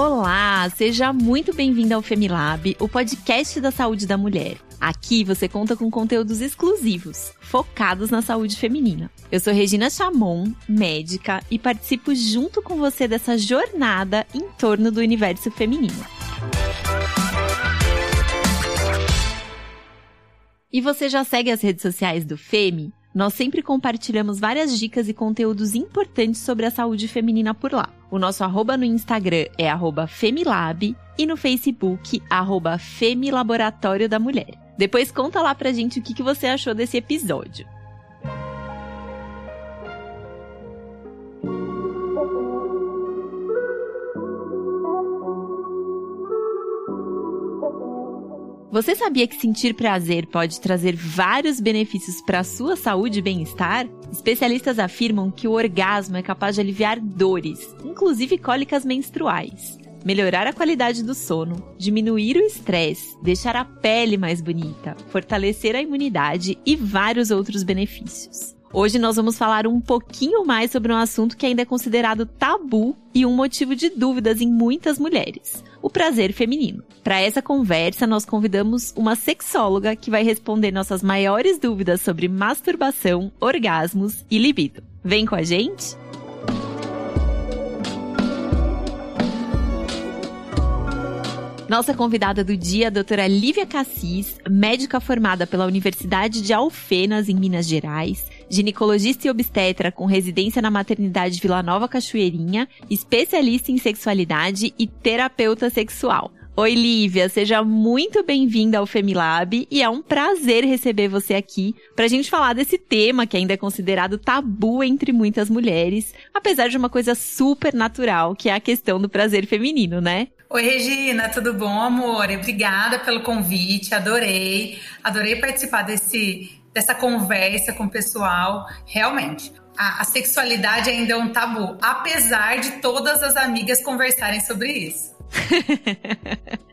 Olá, seja muito bem-vindo ao Femilab, o podcast da saúde da mulher. Aqui você conta com conteúdos exclusivos, focados na saúde feminina. Eu sou Regina Chamon, médica, e participo junto com você dessa jornada em torno do universo feminino. E você já segue as redes sociais do Femi? Nós sempre compartilhamos várias dicas e conteúdos importantes sobre a saúde feminina por lá. O nosso arroba no Instagram é arroba Femilab e no Facebook, arroba Femilaboratório da Mulher. Depois conta lá pra gente o que, que você achou desse episódio. Você sabia que sentir prazer pode trazer vários benefícios para a sua saúde e bem-estar? Especialistas afirmam que o orgasmo é capaz de aliviar dores, inclusive cólicas menstruais, melhorar a qualidade do sono, diminuir o estresse, deixar a pele mais bonita, fortalecer a imunidade e vários outros benefícios. Hoje nós vamos falar um pouquinho mais sobre um assunto que ainda é considerado tabu e um motivo de dúvidas em muitas mulheres: o prazer feminino. Para essa conversa, nós convidamos uma sexóloga que vai responder nossas maiores dúvidas sobre masturbação, orgasmos e libido. Vem com a gente? Nossa convidada do dia, a doutora Lívia Cassis, médica formada pela Universidade de Alfenas, em Minas Gerais, ginecologista e obstetra com residência na maternidade Vila Nova Cachoeirinha, especialista em sexualidade e terapeuta sexual. Oi, Lívia, seja muito bem-vinda ao Femilab e é um prazer receber você aqui para a gente falar desse tema que ainda é considerado tabu entre muitas mulheres, apesar de uma coisa super natural, que é a questão do prazer feminino, né? Oi, Regina, tudo bom, amor? Obrigada pelo convite, adorei. Adorei participar desse, dessa conversa com o pessoal. Realmente, a, a sexualidade ainda é um tabu, apesar de todas as amigas conversarem sobre isso.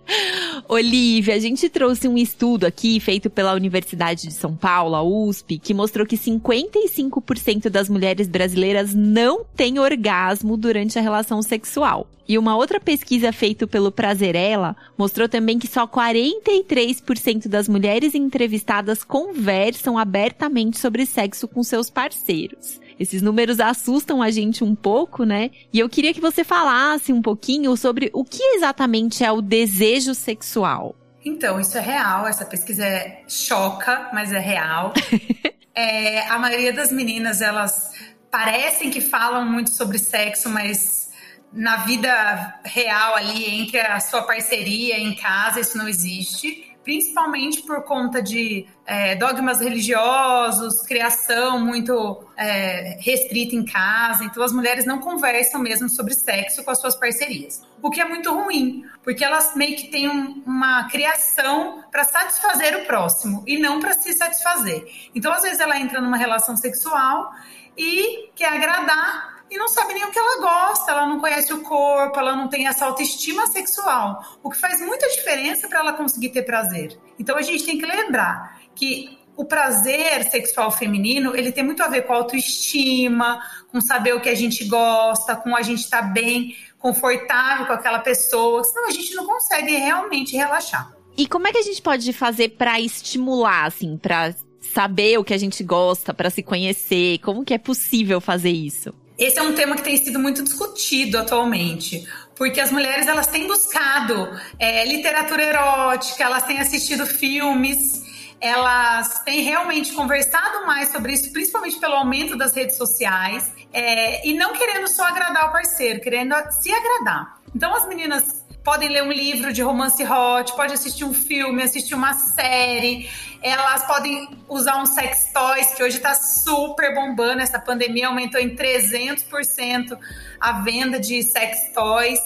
Olivia, a gente trouxe um estudo aqui feito pela Universidade de São Paulo, a USP, que mostrou que 55% das mulheres brasileiras não têm orgasmo durante a relação sexual. E uma outra pesquisa feita pelo Prazerela mostrou também que só 43% das mulheres entrevistadas conversam abertamente sobre sexo com seus parceiros. Esses números assustam a gente um pouco, né? E eu queria que você falasse um pouquinho sobre o que exatamente é o desejo sexual. Então, isso é real, essa pesquisa é choca, mas é real. é, a maioria das meninas, elas parecem que falam muito sobre sexo, mas na vida real ali, entre a sua parceria em casa, isso não existe principalmente por conta de é, dogmas religiosos, criação muito é, restrita em casa. Então, as mulheres não conversam mesmo sobre sexo com as suas parcerias. O que é muito ruim, porque elas meio que têm um, uma criação para satisfazer o próximo e não para se satisfazer. Então, às vezes, ela entra numa relação sexual e quer agradar e não sabe nem o que ela gosta, ela não conhece o corpo, ela não tem essa autoestima sexual, o que faz muita diferença para ela conseguir ter prazer. Então a gente tem que lembrar que o prazer sexual feminino, ele tem muito a ver com autoestima, com saber o que a gente gosta, com a gente estar tá bem, confortável com aquela pessoa, senão a gente não consegue realmente relaxar. E como é que a gente pode fazer para estimular, assim, para saber o que a gente gosta, para se conhecer? Como que é possível fazer isso? Esse é um tema que tem sido muito discutido atualmente, porque as mulheres elas têm buscado é, literatura erótica, elas têm assistido filmes, elas têm realmente conversado mais sobre isso, principalmente pelo aumento das redes sociais, é, e não querendo só agradar o parceiro, querendo se agradar. Então as meninas podem ler um livro de romance hot, pode assistir um filme, assistir uma série, elas podem usar um sex toys, que hoje está super bombando, essa pandemia aumentou em 300% a venda de sex toys,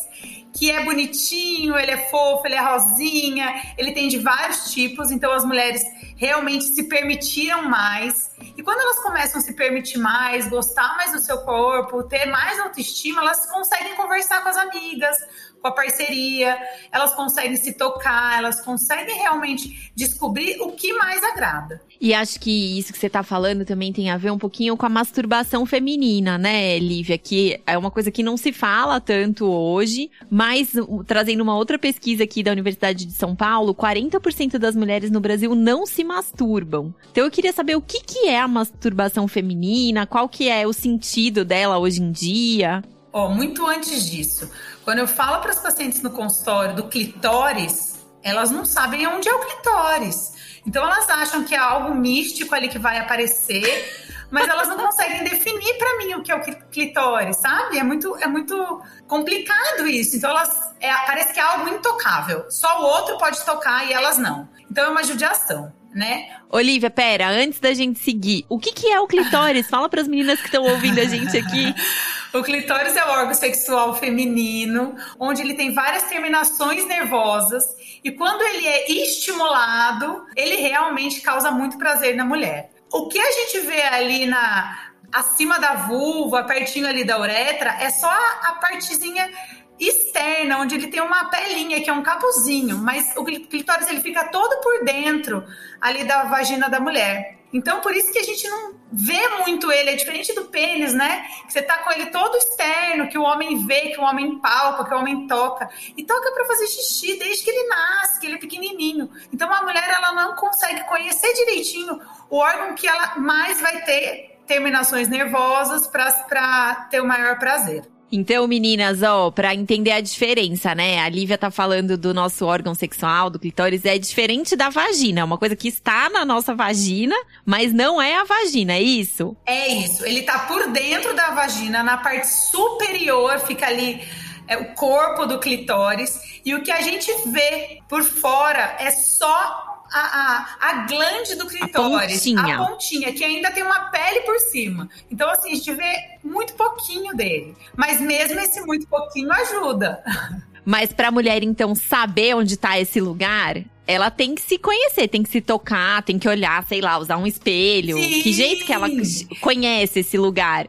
que é bonitinho, ele é fofo, ele é rosinha, ele tem de vários tipos, então as mulheres realmente se permitiram mais. E quando elas começam a se permitir mais, gostar mais do seu corpo, ter mais autoestima, elas conseguem conversar com as amigas, com a parceria, elas conseguem se tocar, elas conseguem realmente descobrir o que mais agrada. E acho que isso que você está falando também tem a ver um pouquinho com a masturbação feminina, né, Lívia? Que é uma coisa que não se fala tanto hoje, mas trazendo uma outra pesquisa aqui da Universidade de São Paulo, 40% das mulheres no Brasil não se masturbam. Então eu queria saber o que, que é a masturbação feminina, qual que é o sentido dela hoje em dia. Ó, oh, muito antes disso, quando eu falo para as pacientes no consultório do clitóris, elas não sabem onde é o clitóris. Então elas acham que é algo místico ali que vai aparecer, mas elas não conseguem definir para mim o que é o clitóris, sabe? É muito, é muito complicado isso. Então elas é, parece que é algo intocável. Só o outro pode tocar e elas não. Então é uma judiação né? Olivia, pera, antes da gente seguir, o que, que é o clitóris? Fala para as meninas que estão ouvindo a gente aqui. o clitóris é o órgão sexual feminino, onde ele tem várias terminações nervosas e quando ele é estimulado, ele realmente causa muito prazer na mulher. O que a gente vê ali na acima da vulva, pertinho ali da uretra, é só a, partezinha externa, onde ele tem uma pelinha, que é um capuzinho, mas o clitóris ele fica todo por dentro ali da vagina da mulher. Então, por isso que a gente não vê muito ele, é diferente do pênis, né? Você tá com ele todo externo, que o homem vê, que o homem palpa, que o homem toca. E toca para fazer xixi desde que ele nasce, que ele é pequenininho. Então, a mulher, ela não consegue conhecer direitinho o órgão que ela mais vai ter terminações nervosas para ter o maior prazer. Então, meninas, ó, pra entender a diferença, né? A Lívia tá falando do nosso órgão sexual, do clitóris, é diferente da vagina. É uma coisa que está na nossa vagina, mas não é a vagina, é isso? É isso. Ele tá por dentro da vagina, na parte superior, fica ali é, o corpo do clitóris. E o que a gente vê por fora é só a, a, a glande do clitóris, a pontinha. a pontinha, que ainda tem uma pele por cima. Então, assim, a gente vê muito pouquinho dele. Mas mesmo esse muito pouquinho ajuda. Mas para a mulher, então, saber onde está esse lugar, ela tem que se conhecer, tem que se tocar, tem que olhar, sei lá, usar um espelho. Sim. Que jeito que ela conhece esse lugar?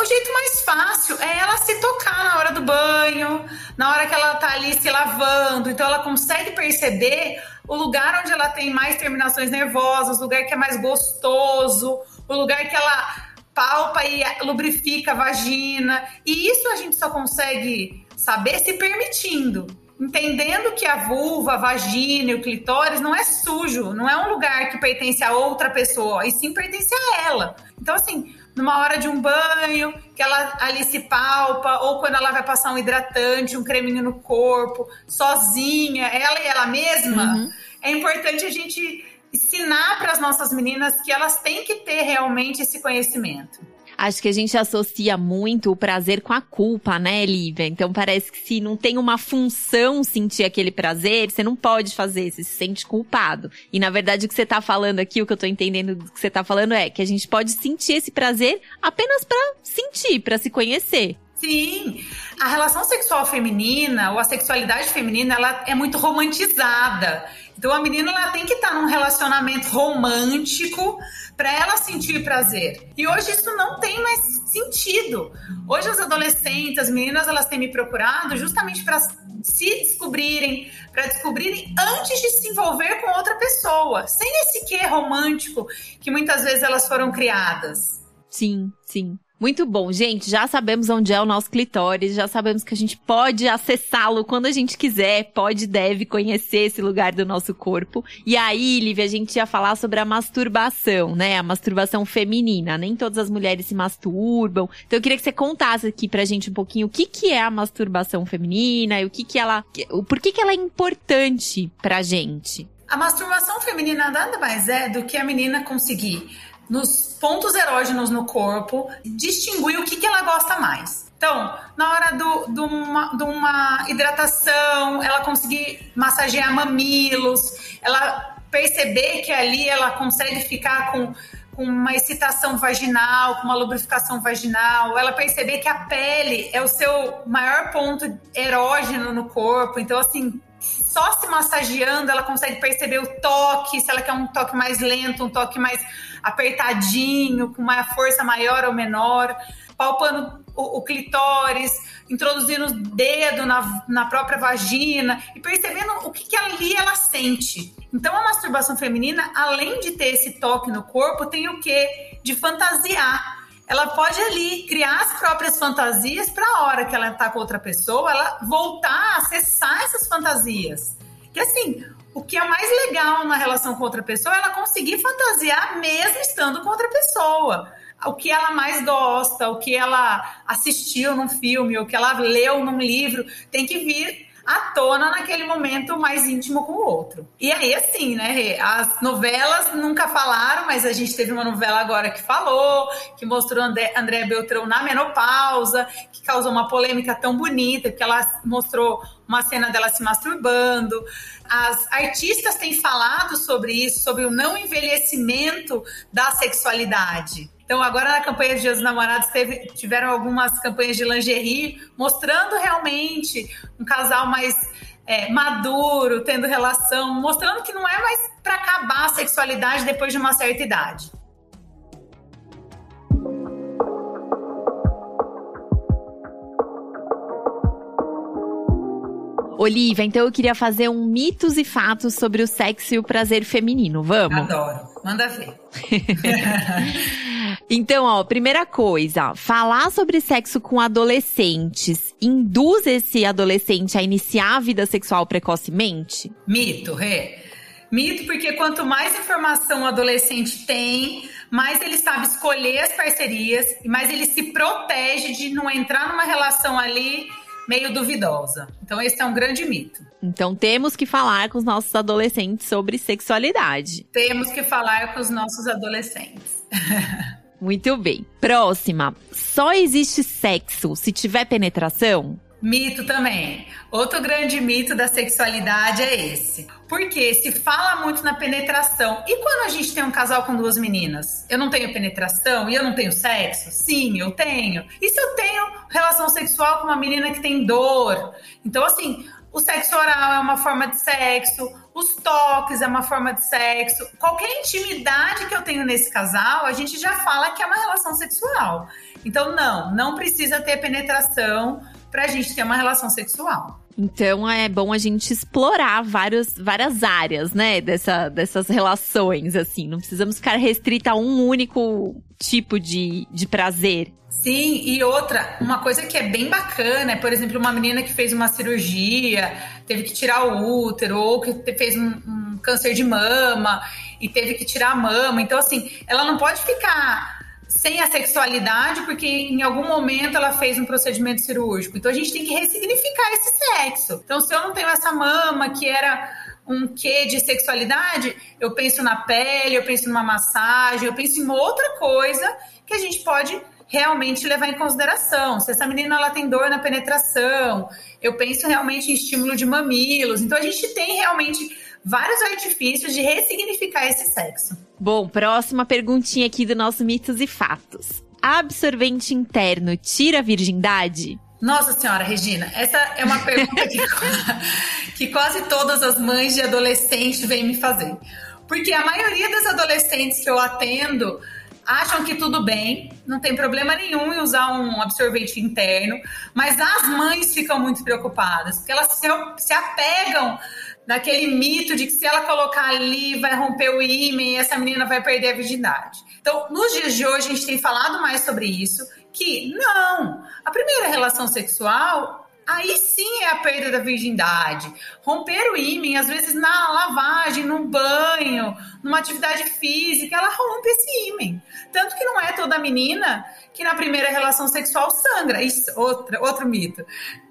O jeito mais fácil é ela se tocar na hora do banho, na hora que ela tá ali se lavando. Então ela consegue perceber o lugar onde ela tem mais terminações nervosas, o lugar que é mais gostoso, o lugar que ela palpa e lubrifica a vagina. E isso a gente só consegue saber se permitindo. Entendendo que a vulva, a vagina e o clitóris não é sujo, não é um lugar que pertence a outra pessoa, e sim pertence a ela. Então, assim, numa hora de um banho, que ela ali se palpa, ou quando ela vai passar um hidratante, um creminho no corpo, sozinha, ela e ela mesma, uhum. é importante a gente ensinar para as nossas meninas que elas têm que ter realmente esse conhecimento. Acho que a gente associa muito o prazer com a culpa, né, Lívia? Então parece que se não tem uma função sentir aquele prazer, você não pode fazer, você se sente culpado. E na verdade o que você tá falando aqui, o que eu tô entendendo do que você tá falando é que a gente pode sentir esse prazer apenas para sentir, para se conhecer. Sim, a relação sexual feminina ou a sexualidade feminina ela é muito romantizada. Então a menina ela tem que estar num relacionamento romântico para ela sentir prazer. E hoje isso não tem mais sentido. Hoje as adolescentes, as meninas, elas têm me procurado justamente para se descobrirem, para descobrirem antes de se envolver com outra pessoa, sem esse quê romântico que muitas vezes elas foram criadas. Sim, sim. Muito bom, gente. Já sabemos onde é o nosso clitóris, já sabemos que a gente pode acessá-lo quando a gente quiser, pode deve conhecer esse lugar do nosso corpo. E aí, Lívia, a gente ia falar sobre a masturbação, né? A masturbação feminina. Nem todas as mulheres se masturbam. Então eu queria que você contasse aqui pra gente um pouquinho o que que é a masturbação feminina e o que que ela, por que que ela é importante pra gente. A masturbação feminina nada mais é do que a menina conseguir nos pontos erógenos no corpo, distinguir o que, que ela gosta mais. Então, na hora do, do uma, de uma hidratação, ela conseguir massagear mamilos, ela perceber que ali ela consegue ficar com, com uma excitação vaginal, com uma lubrificação vaginal, ela perceber que a pele é o seu maior ponto erógeno no corpo. Então, assim, só se massageando ela consegue perceber o toque, se ela quer um toque mais lento, um toque mais apertadinho, com uma força maior ou menor, palpando o, o clitóris, introduzindo o dedo na, na própria vagina e percebendo o que, que ali ela sente. Então, a masturbação feminina, além de ter esse toque no corpo, tem o quê? De fantasiar. Ela pode ali criar as próprias fantasias para a hora que ela está com outra pessoa, ela voltar a acessar essas fantasias. Que assim, o que é mais legal na relação com outra pessoa é ela conseguir fantasiar mesmo estando com outra pessoa o que ela mais gosta, o que ela assistiu num filme, o que ela leu num livro, tem que vir à tona naquele momento mais íntimo com o outro. E aí, assim, né, as novelas nunca falaram, mas a gente teve uma novela agora que falou, que mostrou André, André Beltrão na menopausa, que causou uma polêmica tão bonita, que ela mostrou uma cena dela se masturbando. As artistas têm falado sobre isso, sobre o não envelhecimento da sexualidade. Então, agora na campanha de Dia dos Namorados, teve, tiveram algumas campanhas de lingerie mostrando realmente um casal mais é, maduro, tendo relação, mostrando que não é mais para acabar a sexualidade depois de uma certa idade. Olivia, então eu queria fazer um mitos e fatos sobre o sexo e o prazer feminino. Vamos? Adoro. Manda ver. Então, ó, primeira coisa, falar sobre sexo com adolescentes induz esse adolescente a iniciar a vida sexual precocemente? Mito, Rê. Mito, porque quanto mais informação o adolescente tem, mais ele sabe escolher as parcerias e mais ele se protege de não entrar numa relação ali meio duvidosa. Então, esse é um grande mito. Então, temos que falar com os nossos adolescentes sobre sexualidade. Temos que falar com os nossos adolescentes. Muito bem. Próxima. Só existe sexo se tiver penetração? Mito também. Outro grande mito da sexualidade é esse. Porque se fala muito na penetração. E quando a gente tem um casal com duas meninas? Eu não tenho penetração e eu não tenho sexo? Sim, eu tenho. E se eu tenho relação sexual com uma menina que tem dor? Então, assim, o sexo oral é uma forma de sexo, os toques é uma forma de sexo. Qualquer intimidade que eu tenho nesse casal, a gente já fala que é uma relação sexual. Então, não, não precisa ter penetração para a gente ter uma relação sexual. Então é bom a gente explorar vários, várias áreas, né, dessa, dessas relações, assim. Não precisamos ficar restrita a um único tipo de, de prazer. Sim, e outra, uma coisa que é bem bacana é, por exemplo, uma menina que fez uma cirurgia, teve que tirar o útero, ou que fez um, um câncer de mama e teve que tirar a mama. Então, assim, ela não pode ficar sem a sexualidade, porque em algum momento ela fez um procedimento cirúrgico. Então a gente tem que ressignificar esse sexo. Então, se eu não tenho essa mama que era um quê de sexualidade, eu penso na pele, eu penso numa massagem, eu penso em outra coisa que a gente pode realmente levar em consideração. Se essa menina ela tem dor na penetração, eu penso realmente em estímulo de mamilos. Então a gente tem realmente vários artifícios de ressignificar esse sexo. Bom, próxima perguntinha aqui do nosso mitos e fatos. Absorvente interno tira a virgindade? Nossa Senhora, Regina, essa é uma pergunta que, que quase todas as mães de adolescentes vêm me fazer. Porque a maioria das adolescentes que eu atendo acham que tudo bem, não tem problema nenhum em usar um absorvente interno, mas as mães ficam muito preocupadas, porque elas se, se apegam naquele mito de que se ela colocar ali vai romper o ímã e essa menina vai perder a virgindade. Então, nos dias de hoje, a gente tem falado mais sobre isso, que não, a primeira relação sexual aí sim é a perda da virgindade. Romper o ímã, às vezes na lavagem, no banho, numa atividade física, ela rompe esse ímã. Tanto que não é toda menina que na primeira relação sexual sangra. Isso, outra, outro mito.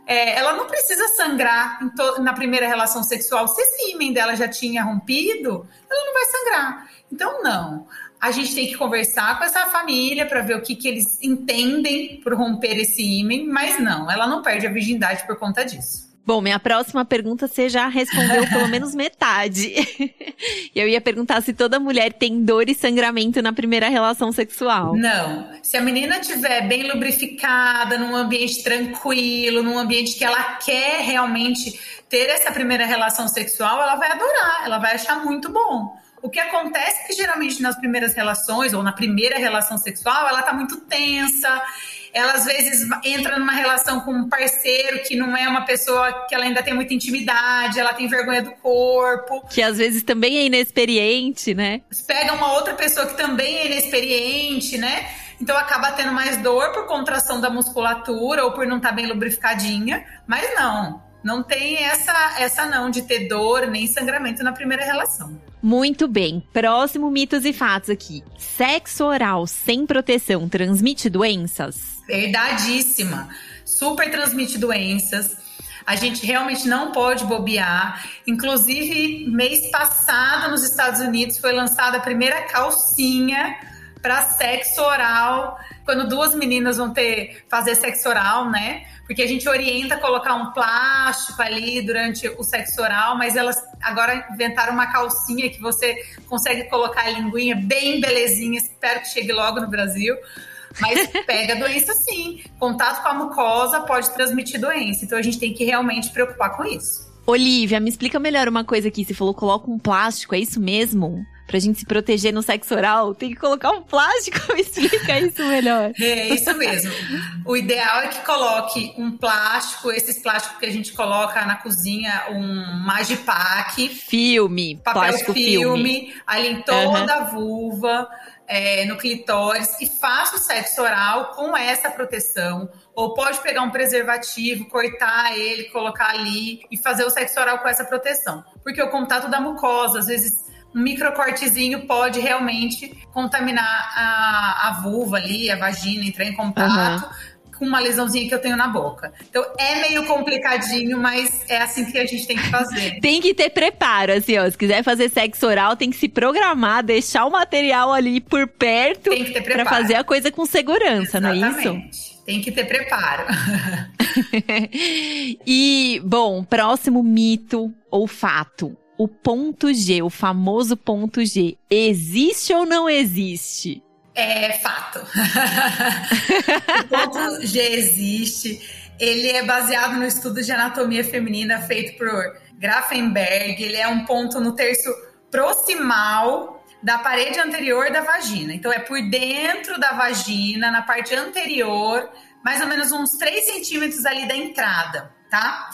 É, ela não precisa sangrar na primeira relação sexual. Se esse ímã dela já tinha rompido, ela não vai sangrar. Então, não a gente tem que conversar com essa família para ver o que, que eles entendem por romper esse ímã, mas não, ela não perde a virgindade por conta disso. Bom, minha próxima pergunta você já respondeu pelo menos metade. Eu ia perguntar se toda mulher tem dor e sangramento na primeira relação sexual. Não. Se a menina estiver bem lubrificada, num ambiente tranquilo, num ambiente que ela quer realmente ter essa primeira relação sexual, ela vai adorar, ela vai achar muito bom. O que acontece é que geralmente nas primeiras relações ou na primeira relação sexual, ela tá muito tensa, ela às vezes entra numa relação com um parceiro que não é uma pessoa que ela ainda tem muita intimidade, ela tem vergonha do corpo. Que às vezes também é inexperiente, né? Pega uma outra pessoa que também é inexperiente, né? Então acaba tendo mais dor por contração da musculatura ou por não estar tá bem lubrificadinha, mas não, não tem essa essa não de ter dor nem sangramento na primeira relação. Muito bem. Próximo mitos e fatos aqui. Sexo oral sem proteção transmite doenças? Verdadíssima. Super transmite doenças. A gente realmente não pode bobear. Inclusive, mês passado, nos Estados Unidos, foi lançada a primeira calcinha para sexo oral, quando duas meninas vão ter fazer sexo oral, né? porque a gente orienta a colocar um plástico ali durante o sexo oral, mas elas agora inventaram uma calcinha que você consegue colocar a linguinha bem belezinha, espero que chegue logo no Brasil. Mas pega doença sim. Contato com a mucosa pode transmitir doença. Então a gente tem que realmente preocupar com isso. Olivia, me explica melhor uma coisa aqui. Você falou coloca um plástico, é isso mesmo? Pra gente se proteger no sexo oral, tem que colocar um plástico? Me explica isso melhor. É, isso mesmo. O ideal é que coloque um plástico, esses plásticos que a gente coloca na cozinha, um Magipack. Filme, papel plástico filme, filme. ali em toda uhum. a vulva. É, no clitóris e faça o sexo oral com essa proteção. Ou pode pegar um preservativo, cortar ele, colocar ali e fazer o sexo oral com essa proteção. Porque o contato da mucosa, às vezes um microcortezinho pode realmente contaminar a, a vulva ali, a vagina, entrar em contato. Uhum com uma lesãozinha que eu tenho na boca. Então é meio complicadinho, mas é assim que a gente tem que fazer. tem que ter preparo, assim, ó. Se quiser fazer sexo oral, tem que se programar, deixar o material ali por perto. Tem que ter preparo. Pra fazer a coisa com segurança, Exatamente. não é isso? Tem que ter preparo. e, bom, próximo mito ou fato o ponto G, o famoso ponto G, existe ou não existe? É fato. o ponto G existe. Ele é baseado no estudo de anatomia feminina feito por Grafenberg. Ele é um ponto no terço proximal da parede anterior da vagina. Então, é por dentro da vagina, na parte anterior, mais ou menos uns 3 centímetros ali da entrada, tá?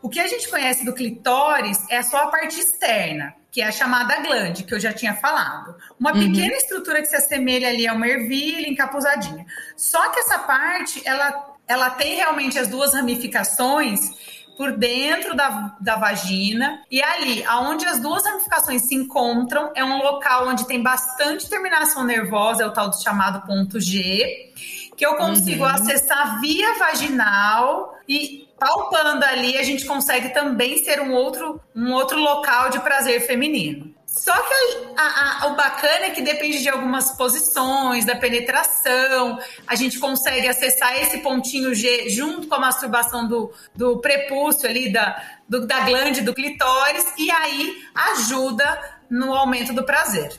O que a gente conhece do clitóris é só a parte externa, que é a chamada glande, que eu já tinha falado. Uma uhum. pequena estrutura que se assemelha ali a uma ervilha encapusadinha. Só que essa parte, ela, ela tem realmente as duas ramificações por dentro da, da vagina e ali, aonde as duas ramificações se encontram, é um local onde tem bastante terminação nervosa, é o tal do chamado ponto G, que eu consigo uhum. acessar via vaginal e palpando ali, a gente consegue também ser um outro, um outro local de prazer feminino. Só que a, a, o bacana é que depende de algumas posições, da penetração, a gente consegue acessar esse pontinho G junto com a masturbação do, do prepúcio ali, da, do, da glande do clitóris, e aí ajuda no aumento do prazer.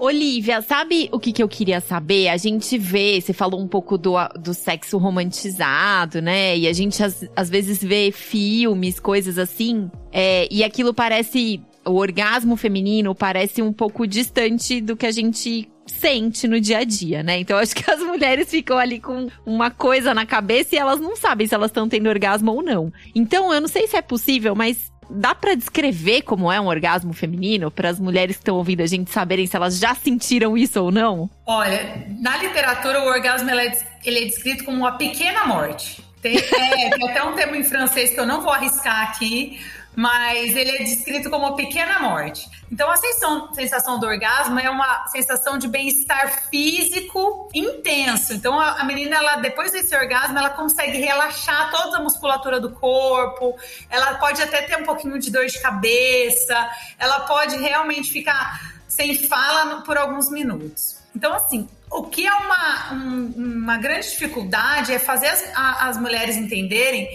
Olivia, sabe o que, que eu queria saber? A gente vê, você falou um pouco do, do sexo romantizado, né? E a gente às, vezes vê filmes, coisas assim, é, e aquilo parece. O orgasmo feminino parece um pouco distante do que a gente sente no dia a dia, né? Então acho que as mulheres ficam ali com uma coisa na cabeça e elas não sabem se elas estão tendo orgasmo ou não. Então eu não sei se é possível, mas dá para descrever como é um orgasmo feminino para as mulheres que estão ouvindo a gente saberem se elas já sentiram isso ou não? Olha, na literatura o orgasmo ele é, ele é descrito como uma pequena morte. Tem, é, tem até um termo em francês que eu não vou arriscar aqui, mas ele é descrito como pequena morte. Então, a sensação, sensação do orgasmo é uma sensação de bem-estar físico intenso. Então, a, a, menina, ela depois desse orgasmo, ela consegue relaxar toda a musculatura do corpo, ela pode até ter um pouquinho de dor de cabeça, ela pode realmente ficar sem fala por alguns minutos. Então, assim, o que é uma, um, uma grande dificuldade é fazer as, a, as mulheres entenderem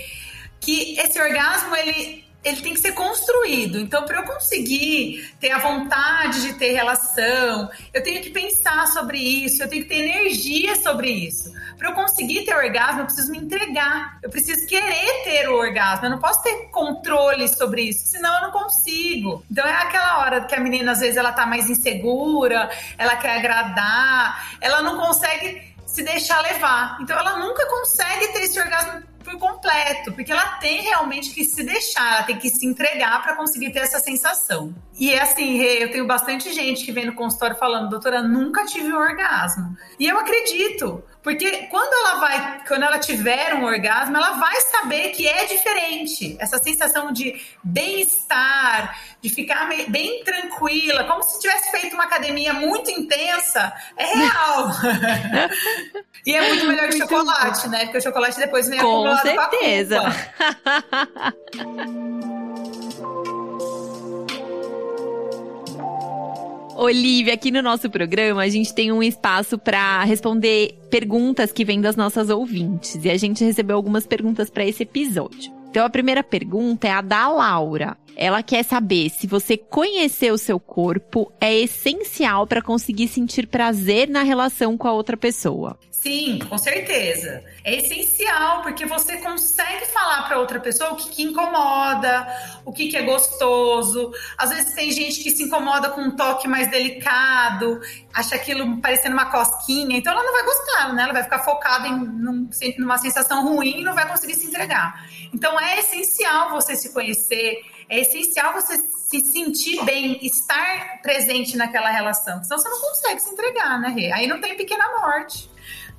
que esse orgasmo ele ele tem que ser construído. Então, para eu conseguir ter a vontade de ter relação, eu tenho que pensar sobre isso, eu tenho que ter energia sobre isso. Para eu conseguir ter orgasmo, eu preciso me entregar. Eu preciso querer ter o orgasmo. Eu não posso ter controle sobre isso, senão eu não consigo. Então, é aquela hora que a menina, às vezes, ela tá mais insegura, ela quer agradar, ela não consegue se deixar levar. Então, ela nunca consegue ter esse orgasmo por completo, porque ela tem realmente que se deixar, ela tem que se entregar para conseguir ter essa sensação. E é assim, eu tenho bastante gente que vem no consultório falando, doutora, nunca tive um orgasmo. E eu acredito, porque quando ela vai, quando ela tiver um orgasmo, ela vai saber que é diferente. Essa sensação de bem-estar, de ficar bem tranquila, como se tivesse feito uma academia muito intensa, é real. e é muito melhor que muito chocolate, bom. né? Porque o chocolate depois vem com acumulado certeza. com a culpa. Olivia, aqui no nosso programa a gente tem um espaço para responder perguntas que vêm das nossas ouvintes e a gente recebeu algumas perguntas para esse episódio. Então a primeira pergunta é a da Laura. Ela quer saber se você conhecer o seu corpo é essencial para conseguir sentir prazer na relação com a outra pessoa. Sim, com certeza. É essencial, porque você consegue falar para outra pessoa o que, que incomoda, o que, que é gostoso. Às vezes tem gente que se incomoda com um toque mais delicado, acha aquilo parecendo uma cosquinha, então ela não vai gostar, né? Ela vai ficar focada em num, numa sensação ruim e não vai conseguir se entregar. Então é essencial você se conhecer, é essencial você se sentir bem, estar presente naquela relação. Senão você não consegue se entregar, né, Rê? Aí não tem pequena morte.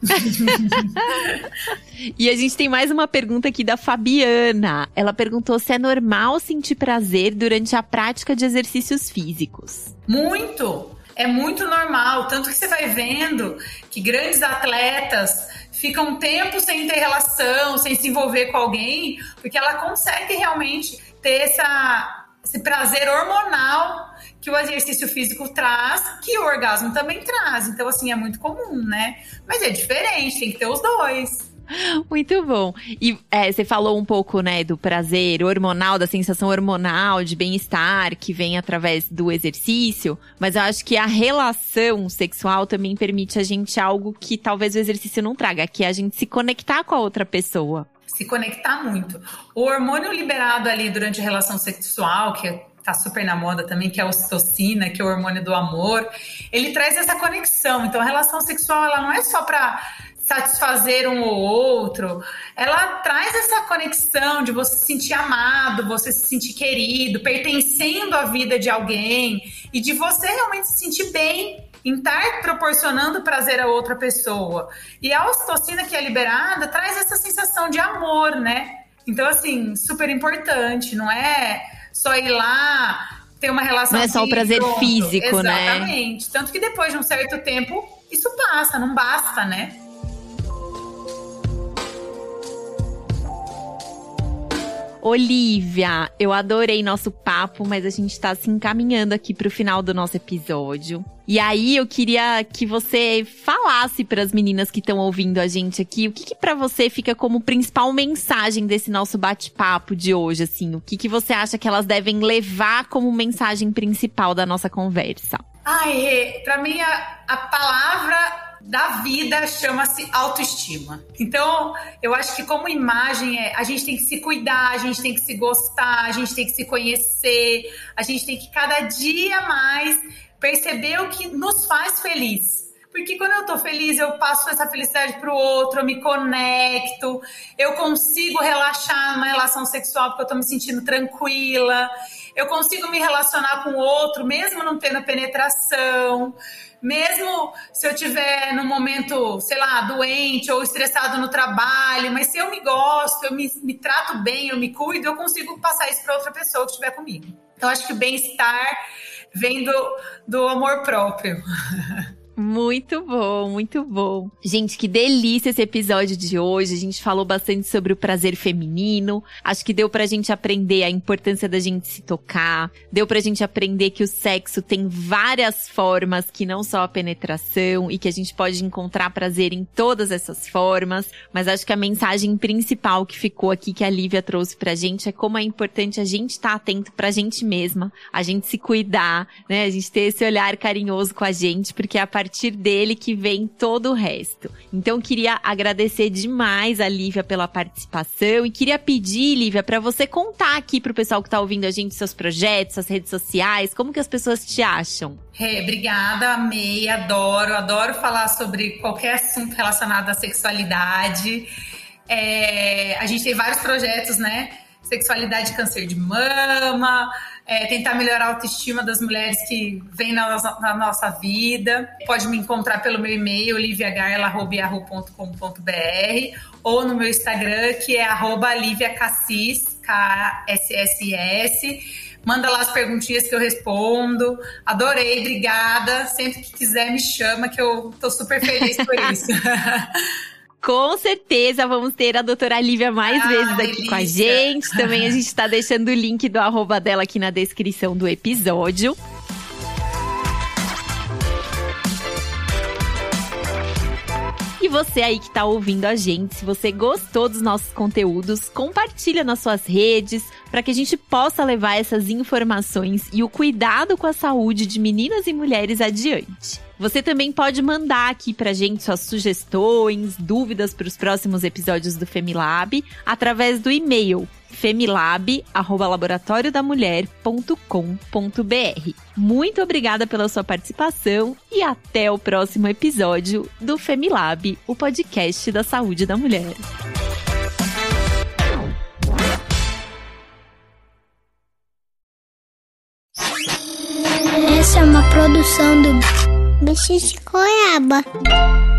e a gente tem mais uma pergunta aqui da Fabiana. Ela perguntou se é normal sentir prazer durante a prática de exercícios físicos. Muito! É muito normal. Tanto que você vai vendo que grandes atletas ficam um tempo sem ter relação, sem se envolver com alguém, porque ela consegue realmente ter essa, esse prazer hormonal que o exercício físico traz, que o orgasmo também traz. Então, assim, é muito comum, né? Mas é diferente, tem que ter os dois. Muito bom. E é, você falou um pouco, né, do prazer hormonal, da sensação hormonal de bem-estar que vem através do exercício, mas eu acho que a relação sexual também permite a gente algo que talvez o exercício não traga, que é a gente se conectar com a outra pessoa. Se conectar muito. O hormônio liberado ali durante a relação sexual, que tá super na moda também, que é a ocitocina, que é o hormônio do amor, ele traz essa conexão. Então, a relação sexual, ela não é só para satisfazer um ou outro, ela traz essa conexão de você se sentir amado, você se sentir querido, pertencendo à vida de alguém e de você realmente se sentir bem em estar proporcionando prazer a outra pessoa. E a ocitocina que é liberada traz essa sensação de amor, né? Então, assim, super importante, não é só ir lá ter uma relação. Não é só o prazer pronto. físico, Exatamente. né? Exatamente. Tanto que depois de um certo tempo, isso passa, não basta, né? Olivia, eu adorei nosso papo, mas a gente tá se encaminhando aqui pro final do nosso episódio. E aí eu queria que você falasse para as meninas que estão ouvindo a gente aqui, o que, que para você fica como principal mensagem desse nosso bate-papo de hoje, assim, o que que você acha que elas devem levar como mensagem principal da nossa conversa? Ai, para mim a, a palavra da vida chama-se autoestima. Então, eu acho que como imagem é, a gente tem que se cuidar, a gente tem que se gostar, a gente tem que se conhecer, a gente tem que cada dia mais perceber o que nos faz feliz. Porque quando eu tô feliz, eu passo essa felicidade pro outro, eu me conecto, eu consigo relaxar numa relação sexual porque eu tô me sentindo tranquila, eu consigo me relacionar com o outro mesmo não tendo penetração mesmo se eu tiver num momento, sei lá, doente ou estressado no trabalho, mas se eu me gosto, eu me, me trato bem, eu me cuido, eu consigo passar isso para outra pessoa que estiver comigo. Então, acho que bem-estar vem do, do amor próprio. Muito bom, muito bom. Gente, que delícia esse episódio de hoje. A gente falou bastante sobre o prazer feminino. Acho que deu pra gente aprender a importância da gente se tocar. Deu pra gente aprender que o sexo tem várias formas, que não só a penetração, e que a gente pode encontrar prazer em todas essas formas. Mas acho que a mensagem principal que ficou aqui, que a Lívia trouxe pra gente, é como é importante a gente estar tá atento pra gente mesma, a gente se cuidar, né? A gente ter esse olhar carinhoso com a gente, porque a partir dele que vem todo o resto. Então queria agradecer demais a Lívia pela participação e queria pedir, Lívia, para você contar aqui pro pessoal que tá ouvindo a gente seus projetos, suas redes sociais, como que as pessoas te acham? Hey, obrigada, amei, adoro, adoro falar sobre qualquer assunto relacionado à sexualidade. É, a gente tem vários projetos, né? Sexualidade câncer de mama, é, tentar melhorar a autoestima das mulheres que vêm na nossa, na nossa vida. Pode me encontrar pelo meu e-mail, liviagarla.com.br ou no meu Instagram, que é arroba liviacassis, K-S-S-S. Manda lá as perguntinhas que eu respondo. Adorei, obrigada. Sempre que quiser, me chama, que eu tô super feliz por isso. Com certeza vamos ter a doutora Lívia mais ah, vezes aqui delícia. com a gente. Também a gente está deixando o link do arroba dela aqui na descrição do episódio. E você aí que está ouvindo a gente, se você gostou dos nossos conteúdos, compartilha nas suas redes para que a gente possa levar essas informações e o cuidado com a saúde de meninas e mulheres adiante. Você também pode mandar aqui pra gente suas sugestões, dúvidas para os próximos episódios do Femilab através do e-mail femilab@laboratoriodamulher.com.br. Muito obrigada pela sua participação e até o próximo episódio do Femilab, o podcast da saúde da mulher. Essa é uma produção do Bicho de goiaba.